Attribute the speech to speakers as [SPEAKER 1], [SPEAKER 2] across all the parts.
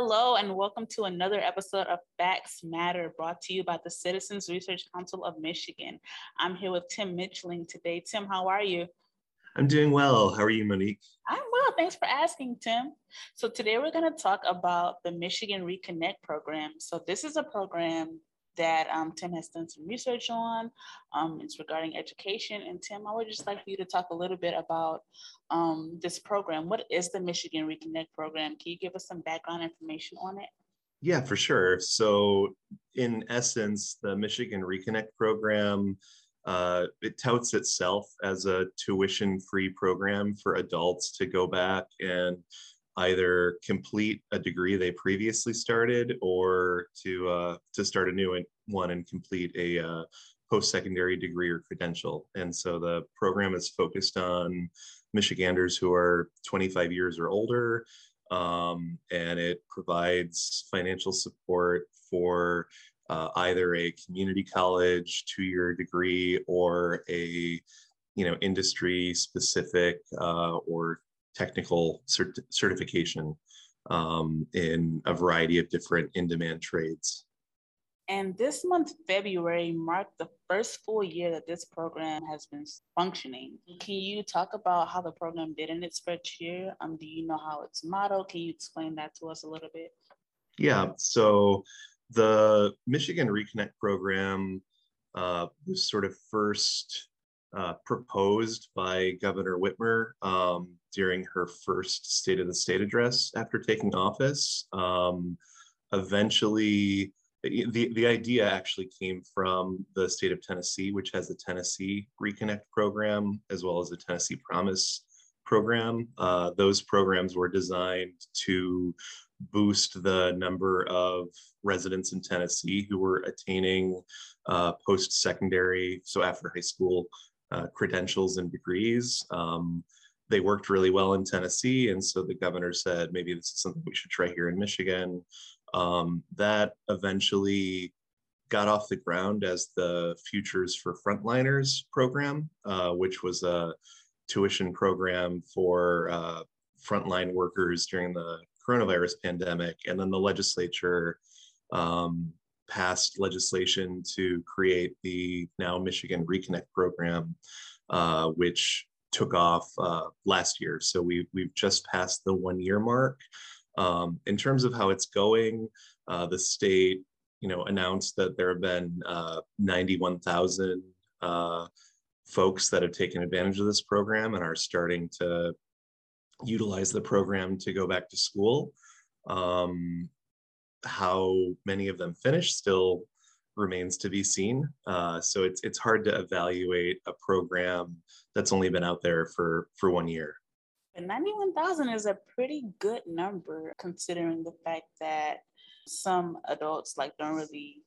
[SPEAKER 1] Hello, and welcome to another episode of Facts Matter brought to you by the Citizens Research Council of Michigan. I'm here with Tim Mitchling today. Tim, how are you?
[SPEAKER 2] I'm doing well. How are you, Monique?
[SPEAKER 1] I'm well. Thanks for asking, Tim. So, today we're going to talk about the Michigan Reconnect program. So, this is a program that um, Tim has done some research on. Um, it's regarding education. And Tim, I would just like for you to talk a little bit about um, this program. What is the Michigan Reconnect program? Can you give us some background information on it?
[SPEAKER 2] Yeah, for sure. So, in essence, the Michigan Reconnect program uh, it touts itself as a tuition-free program for adults to go back and either complete a degree they previously started or to uh, to start a new one and complete a uh, post-secondary degree or credential. And so the program is focused on Michiganders who are 25 years or older, um, and it provides financial support for uh, either a community college two-year degree or a you know industry specific uh, or technical cert- certification um, in a variety of different in-demand trades.
[SPEAKER 1] And this month, February, marked the first full year that this program has been functioning. Can you talk about how the program did in its first year? Um, do you know how it's modeled? Can you explain that to us a little bit?
[SPEAKER 2] Yeah, so the Michigan Reconnect program uh, was sort of first uh, proposed by Governor Whitmer um, during her first State of the State address after taking office. Um, eventually, the, the idea actually came from the state of Tennessee, which has the Tennessee Reconnect program, as well as the Tennessee Promise program. Uh, those programs were designed to boost the number of residents in Tennessee who were attaining uh, post secondary, so after high school, uh, credentials and degrees. Um, they worked really well in Tennessee. And so the governor said, maybe this is something we should try here in Michigan. Um, that eventually got off the ground as the Futures for Frontliners program, uh, which was a tuition program for uh, frontline workers during the coronavirus pandemic. And then the legislature um, passed legislation to create the now Michigan Reconnect program, uh, which took off uh, last year. So we, we've just passed the one year mark. Um, in terms of how it's going, uh, the state, you know, announced that there have been uh, 91,000 uh, folks that have taken advantage of this program and are starting to utilize the program to go back to school. Um, how many of them finish still remains to be seen. Uh, so it's it's hard to evaluate a program that's only been out there for for one year.
[SPEAKER 1] And 91,000 is a pretty good number considering the fact that some adults like don't really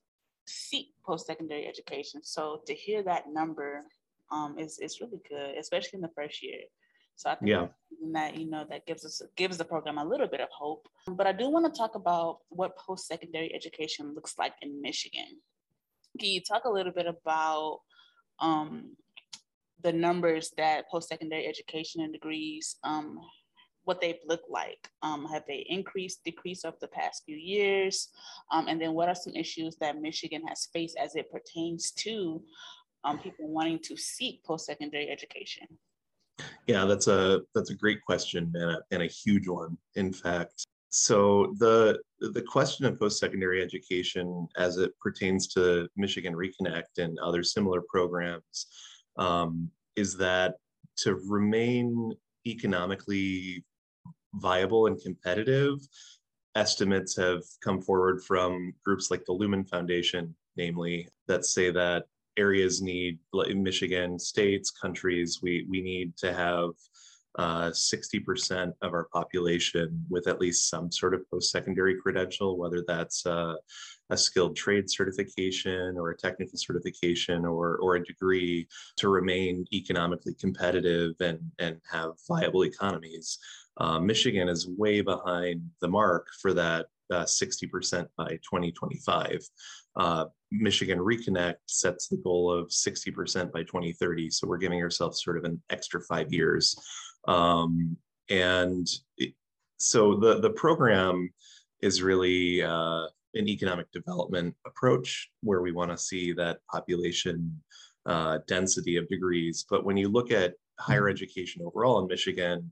[SPEAKER 1] seek post-secondary education. So to hear that number um, is is really good, especially in the first year. So I think yeah. that you know that gives us gives the program a little bit of hope. But I do want to talk about what post-secondary education looks like in Michigan. Can you talk a little bit about um, the numbers that post-secondary education and degrees, um, what they've looked like? Um, have they increased, decreased over the past few years? Um, and then what are some issues that Michigan has faced as it pertains to um, people wanting to seek post-secondary education?
[SPEAKER 2] Yeah, that's a that's a great question and a, and a huge one. In fact, so the the question of post-secondary education as it pertains to Michigan Reconnect and other similar programs um, is that to remain economically viable and competitive, estimates have come forward from groups like the Lumina Foundation, namely, that say that areas need, like Michigan, states, countries, we, we need to have uh, 60% of our population with at least some sort of post-secondary credential, whether that's uh, a skilled trade certification or a technical certification or, or a degree to remain economically competitive and, and have viable economies. Uh, Michigan is way behind the mark for that uh, 60% by 2025. Uh, Michigan Reconnect sets the goal of 60% by 2030. So we're giving ourselves sort of an extra five years. Um, and it, so the, the program is really uh, an economic development approach where we want to see that population uh, density of degrees. But when you look at higher mm-hmm. education overall in Michigan,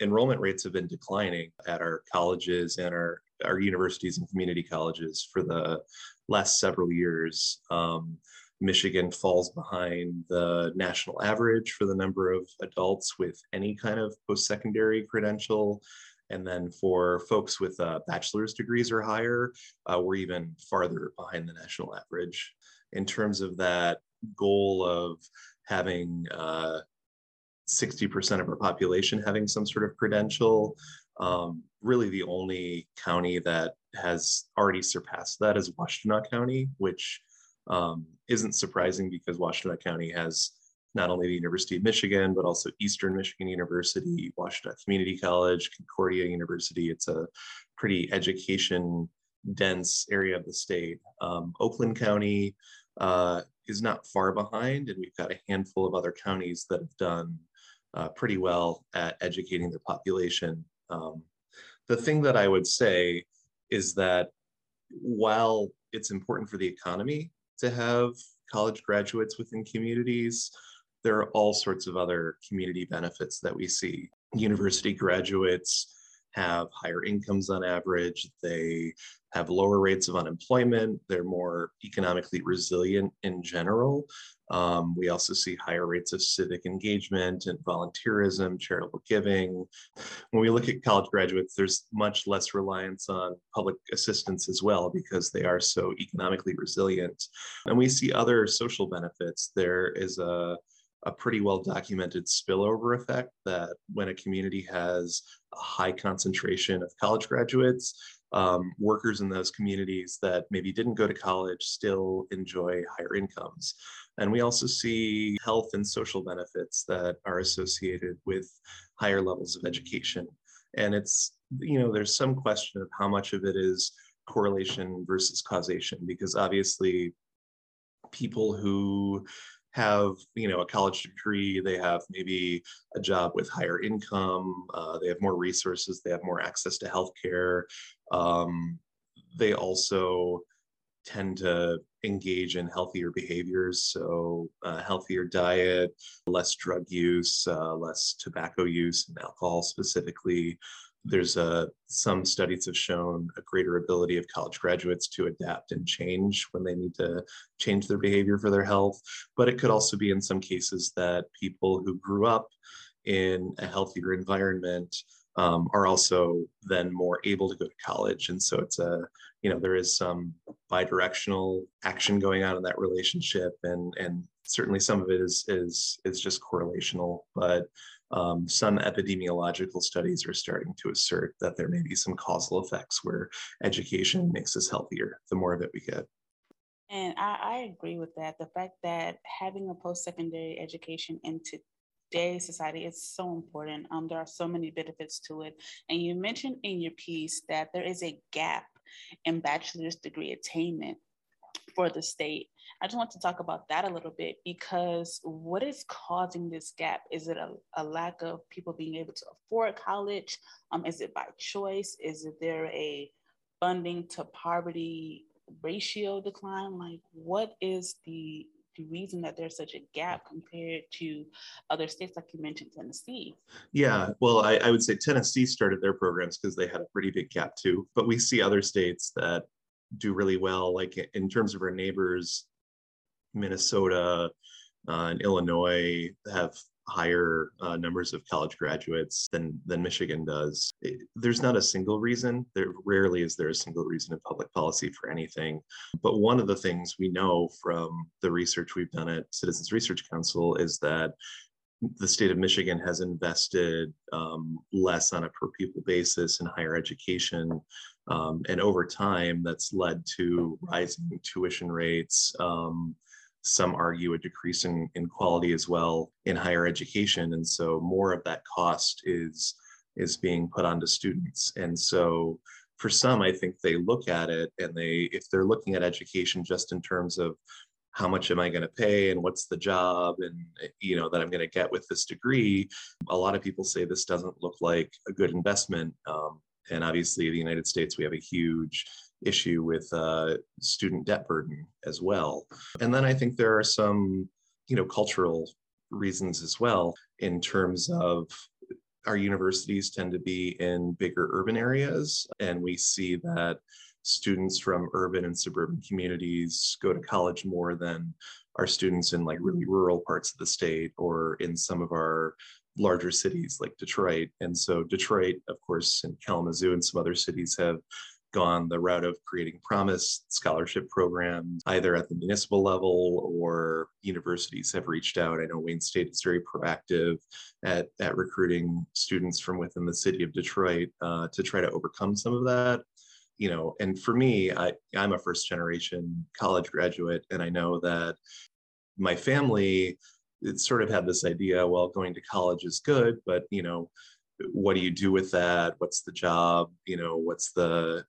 [SPEAKER 2] enrollment rates have been declining at our colleges and our, our universities and community colleges for the last several years. Um, Michigan falls behind the national average for the number of adults with any kind of post secondary credential. And then for folks with uh, bachelor's degrees or higher, uh, we're even farther behind the national average. In terms of that goal of having uh, 60% of our population having some sort of credential, um, really the only county that has already surpassed that is Washtenaw County, which um, isn't surprising because Washtenaw County has not only the University of Michigan, but also Eastern Michigan University, Washtenaw Community College, Concordia University. It's a pretty education dense area of the state. Um, Oakland County uh, is not far behind, and we've got a handful of other counties that have done uh, pretty well at educating their population. Um, the thing that I would say is that while it's important for the economy to have college graduates within communities, there are all sorts of other community benefits that we see. University graduates have higher incomes on average, they have lower rates of unemployment, they're more economically resilient in general. Um, we also see higher rates of civic engagement and volunteerism, charitable giving. When we look at college graduates, there's much less reliance on public assistance as well because they are so economically resilient. And we see other social benefits. There is a a pretty well documented spillover effect that when a community has a high concentration of college graduates, um, workers in those communities that maybe didn't go to college still enjoy higher incomes. And we also see health and social benefits that are associated with higher levels of education. And it's, you know, there's some question of how much of it is correlation versus causation, because obviously people who have you know a college degree they have maybe a job with higher income uh, they have more resources they have more access to healthcare um, they also tend to engage in healthier behaviors. So, uh, healthier diet, less drug use, uh, less tobacco use, and alcohol specifically. There's a, some studies have shown a greater ability of college graduates to adapt and change when they need to change their behavior for their health. But it could also be in some cases that people who grew up in a healthier environment um, are also then more able to go to college. And so it's a, you know, there is some bidirectional action going on in that relationship. And, and certainly some of it is, is, is just correlational, but um, some epidemiological studies are starting to assert that there may be some causal effects where education makes us healthier the more of it we get.
[SPEAKER 1] And I, I agree with that. The fact that having a post secondary education into today's society is so important. Um, there are so many benefits to it. And you mentioned in your piece that there is a gap in bachelor's degree attainment for the state. I just want to talk about that a little bit because what is causing this gap? Is it a, a lack of people being able to afford college? Um, is it by choice? Is there a funding to poverty ratio decline? Like, what is the the reason that there's such a gap compared to other states like you mentioned tennessee
[SPEAKER 2] yeah well i, I would say tennessee started their programs because they had a pretty big gap too but we see other states that do really well like in terms of our neighbors minnesota uh, and illinois have higher uh, numbers of college graduates than than Michigan does. It, there's not a single reason. There rarely is there a single reason in public policy for anything. But one of the things we know from the research we've done at Citizens Research Council is that the state of Michigan has invested um, less on a per pupil basis in higher education. Um, and over time, that's led to rising tuition rates, um, some argue a decrease in, in quality as well in higher education. And so more of that cost is, is being put onto students. And so for some, I think they look at it and they, if they're looking at education just in terms of how much am I going to pay and what's the job and you know that I'm going to get with this degree, a lot of people say this doesn't look like a good investment. Um, And obviously, the United States, we have a huge issue with uh, student debt burden as well. And then I think there are some, you know, cultural reasons as well in terms of our universities tend to be in bigger urban areas, and we see that students from urban and suburban communities go to college more than our students in like really rural parts of the state or in some of our larger cities like Detroit. And so Detroit, of course, and Kalamazoo and some other cities have gone the route of creating promise scholarship programs either at the municipal level or universities have reached out i know wayne state is very proactive at, at recruiting students from within the city of detroit uh, to try to overcome some of that you know and for me I, i'm a first generation college graduate and i know that my family it sort of had this idea well going to college is good but you know what do you do with that? What's the job? You know what's the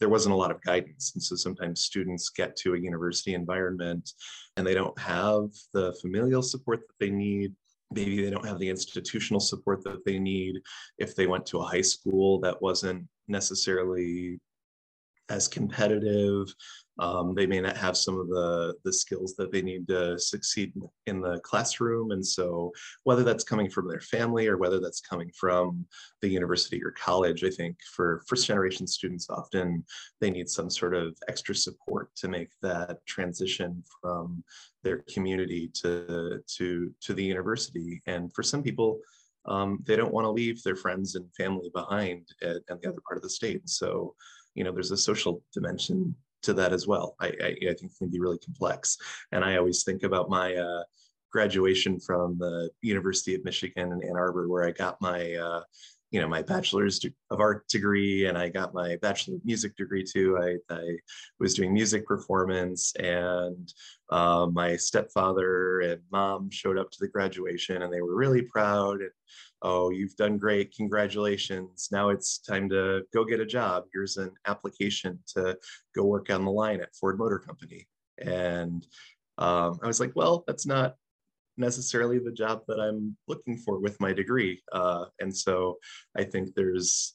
[SPEAKER 2] there wasn't a lot of guidance. And so sometimes students get to a university environment and they don't have the familial support that they need. Maybe they don't have the institutional support that they need. If they went to a high school that wasn't necessarily as competitive um, they may not have some of the, the skills that they need to succeed in the classroom. And so whether that's coming from their family or whether that's coming from the university or college, I think for first generation students, often they need some sort of extra support to make that transition from their community to, to, to the university. And for some people, um, they don't want to leave their friends and family behind at, at the other part of the state. So, you know, there's a social dimension to that as well. I, I, I think can be really complex. And I always think about my uh, graduation from the University of Michigan in Ann Arbor, where I got my, uh, you know, my bachelor's of art degree, and I got my bachelor of music degree too. I, I was doing music performance, and uh, my stepfather and mom showed up to the graduation, and they were really proud. And oh, you've done great, congratulations. Now it's time to go get a job. Here's an application to go work on the line at Ford Motor Company. And um, I was like, well, that's not necessarily the job that I'm looking for with my degree. Uh, and so I think there's,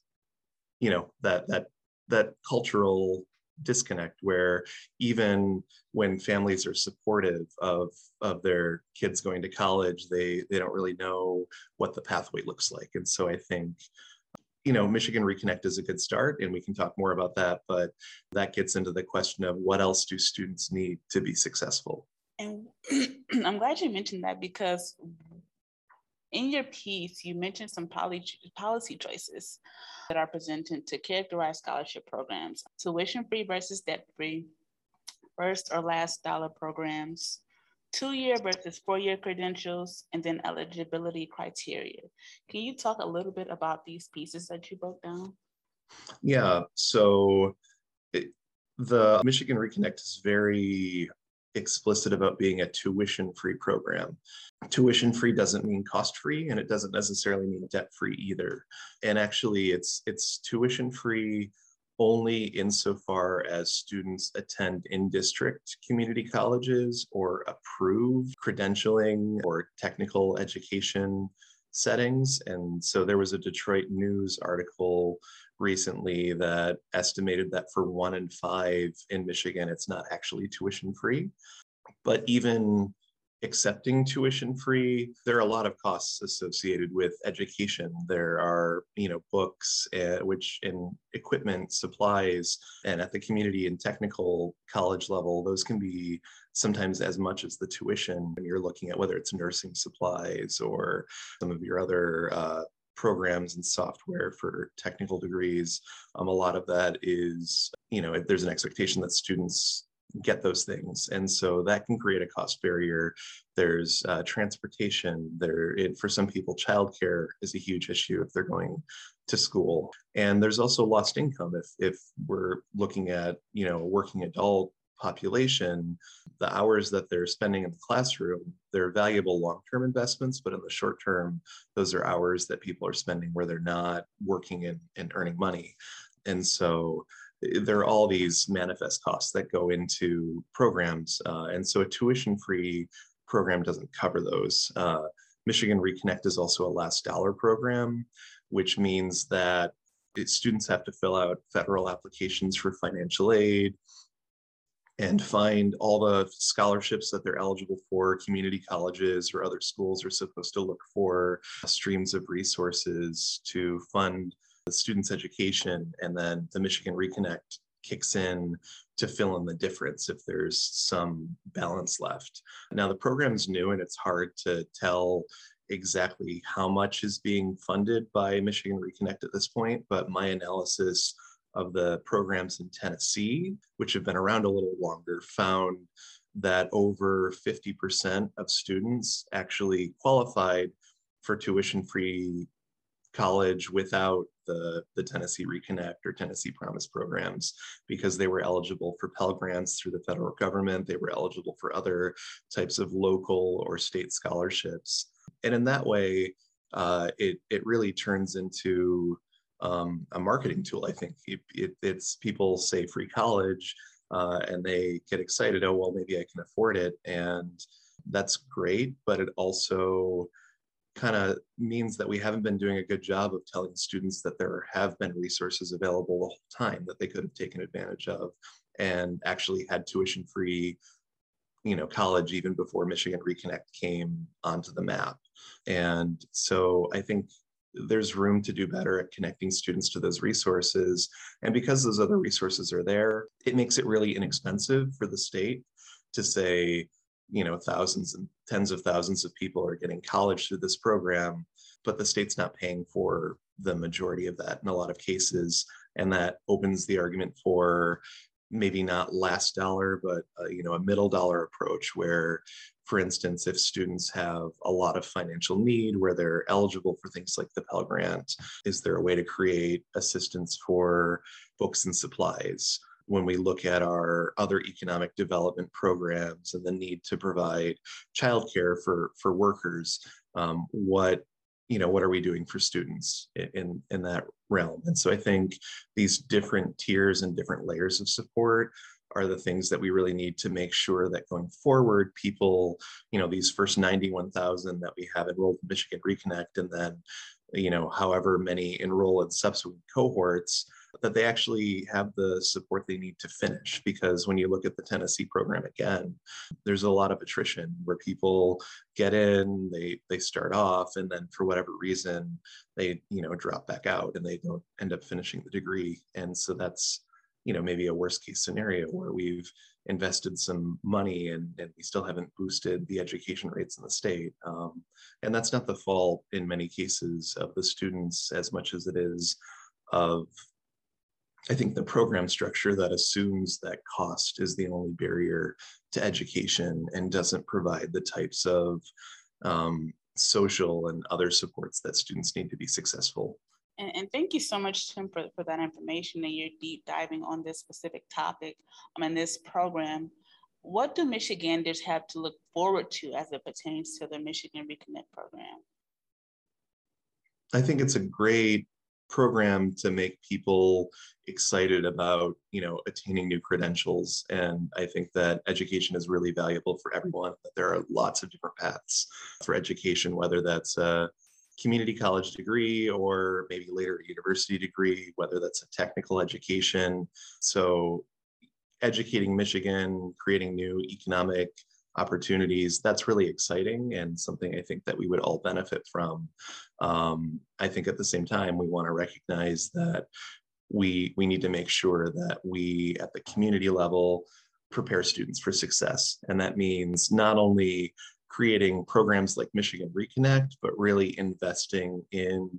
[SPEAKER 2] you know, that that that cultural disconnect where even when families are supportive of of their kids going to college they they don't really know what the pathway looks like and so i think you know michigan reconnect is a good start and we can talk more about that but that gets into the question of what else do students need to be successful
[SPEAKER 1] and i'm glad you mentioned that because in your piece, you mentioned some poly- policy choices that are presented to characterize scholarship programs tuition free versus debt free, first or last dollar programs, two year versus four year credentials, and then eligibility criteria. Can you talk a little bit about these pieces that you broke down?
[SPEAKER 2] Yeah, so it, the Michigan Reconnect is very explicit about being a tuition free program. Tuition free doesn't mean cost free and it doesn't necessarily mean debt free either. And actually it's it's tuition free only insofar as students attend in district community colleges or approved credentialing or technical education settings. And so there was a Detroit News article recently that estimated that for one in five in Michigan, it's not actually tuition free. But even accepting tuition free there are a lot of costs associated with education there are you know books uh, which in equipment supplies and at the community and technical college level those can be sometimes as much as the tuition when you're looking at whether it's nursing supplies or some of your other uh, programs and software for technical degrees. Um, a lot of that is you know there's an expectation that students get those things. And so that can create a cost barrier. There's uh, transportation there. It, for some people childcare is a huge issue if they're going to school. And there's also lost income if if we're looking at you know a working adult population the hours that they're spending in the classroom they're valuable long-term investments but in the short term those are hours that people are spending where they're not working and, and earning money and so there are all these manifest costs that go into programs. Uh, and so a tuition free program doesn't cover those. Uh, Michigan Reconnect is also a last dollar program, which means that students have to fill out federal applications for financial aid and find all the scholarships that they're eligible for. Community colleges or other schools are supposed to look for streams of resources to fund the student's education. And then the Michigan Reconnect kicks in to fill in the difference if there's some balance left. Now, the program's new and it's hard to tell exactly how much is being funded by Michigan Reconnect at this point, but my analysis of the programs in Tennessee, which have been around a little longer, found that over 50% of students actually qualified for tuition free college without the, the Tennessee Reconnect or Tennessee Promise programs because they were eligible for Pell Grants through the federal government. They were eligible for other types of local or state scholarships. And in that way, uh, it, it really turns into um, a marketing tool. I think it, it, it's people say free college uh, and they get excited. Oh, well, maybe I can afford it. And that's great. But it also kind of means that we haven't been doing a good job of telling students that there have been resources available the whole time that they could have taken advantage of and actually had tuition free you know college even before michigan reconnect came onto the map and so i think there's room to do better at connecting students to those resources. And because those other resources are there it makes it really inexpensive for the state to say you know thousands and tens of thousands of people are getting college through this program but the state's not paying for the majority of that in a lot of cases. And that opens the argument for maybe not last dollar but uh, you know a middle dollar approach where for instance if students have a lot of financial need where they're eligible for things like the pell grant is there a way to create assistance for books and supplies when we look at our other economic development programs and the need to provide childcare for for workers, um, what you know what are we doing for students in in that realm? And so I think these different tiers and different layers of support are the things that we really need to make sure that going forward, people, you know, these first 91,000 that we have enrolled in Michigan Reconnect, and then, you know, however many enroll in subsequent cohorts, that they actually have the support they need to finish. Because when you look at the Tennessee program again, there's a lot of attrition where people get in, they they start off, and then for whatever reason, they you know drop back out and they don't end up finishing the degree. And so that's you know maybe a worst case scenario where we've invested some money and, and we still haven't boosted the education rates in the state um, and that's not the fault in many cases of the students as much as it is of I think the program structure that assumes that cost is the only barrier to education and doesn't provide the types of um, social and other supports that students need to be successful.
[SPEAKER 1] And, and, thank you so much, Tim, for, for that information and your deep diving on this specific topic um, and this program. What do Michiganders have to look forward to as it pertains to the Michigan Reconnect program?
[SPEAKER 2] I think it's a great program to make people excited about you know attaining new credentials and i think that education is really valuable for everyone that there are lots of different paths for education whether that's a community college degree or maybe later a university degree whether that's a technical education so educating michigan creating new economic opportunities, that's really exciting and something I think that we would all benefit from. Um, I think at the same time, we want to recognize that we, we need to make sure that we at the community level prepare students for success. And that means not only creating programs like Michigan Reconnect, but really investing in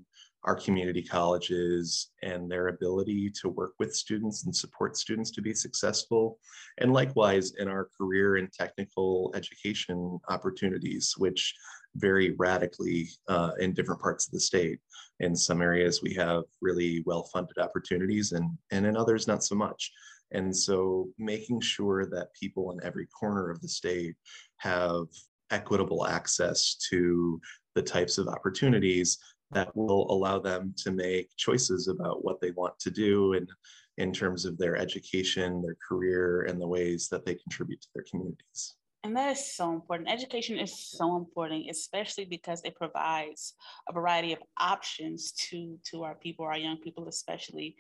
[SPEAKER 2] our community colleges and their ability to work with students and support students to be successful. And likewise in our career and technical education opportunities, which vary radically uh, in different parts of the state. In some areas, we have really well-funded opportunities and, and in others, not so much. And so making sure that people in every corner of the state have equitable access to the types of opportunities that will allow them to make choices about what they want to do and in terms of their education, their career, and the ways that they contribute to their communities.
[SPEAKER 1] And that is so important. Education is so important, especially because it provides a variety of options to, to our people, our young people, especially.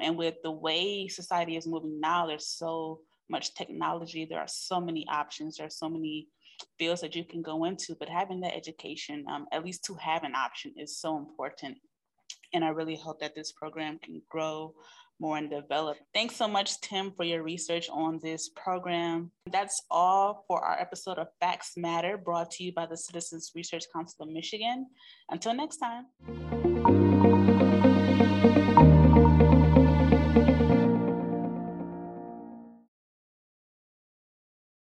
[SPEAKER 1] And with the way society is moving now, there's so much technology, there are so many options, there are so many fields that you can go into, but having that education, um, at least to have an option, is so important. And I really hope that this program can grow more and develop. Thanks so much, Tim, for your research on this program. That's all for our episode of Facts Matter, brought to you by the Citizens Research Council of Michigan. Until next time.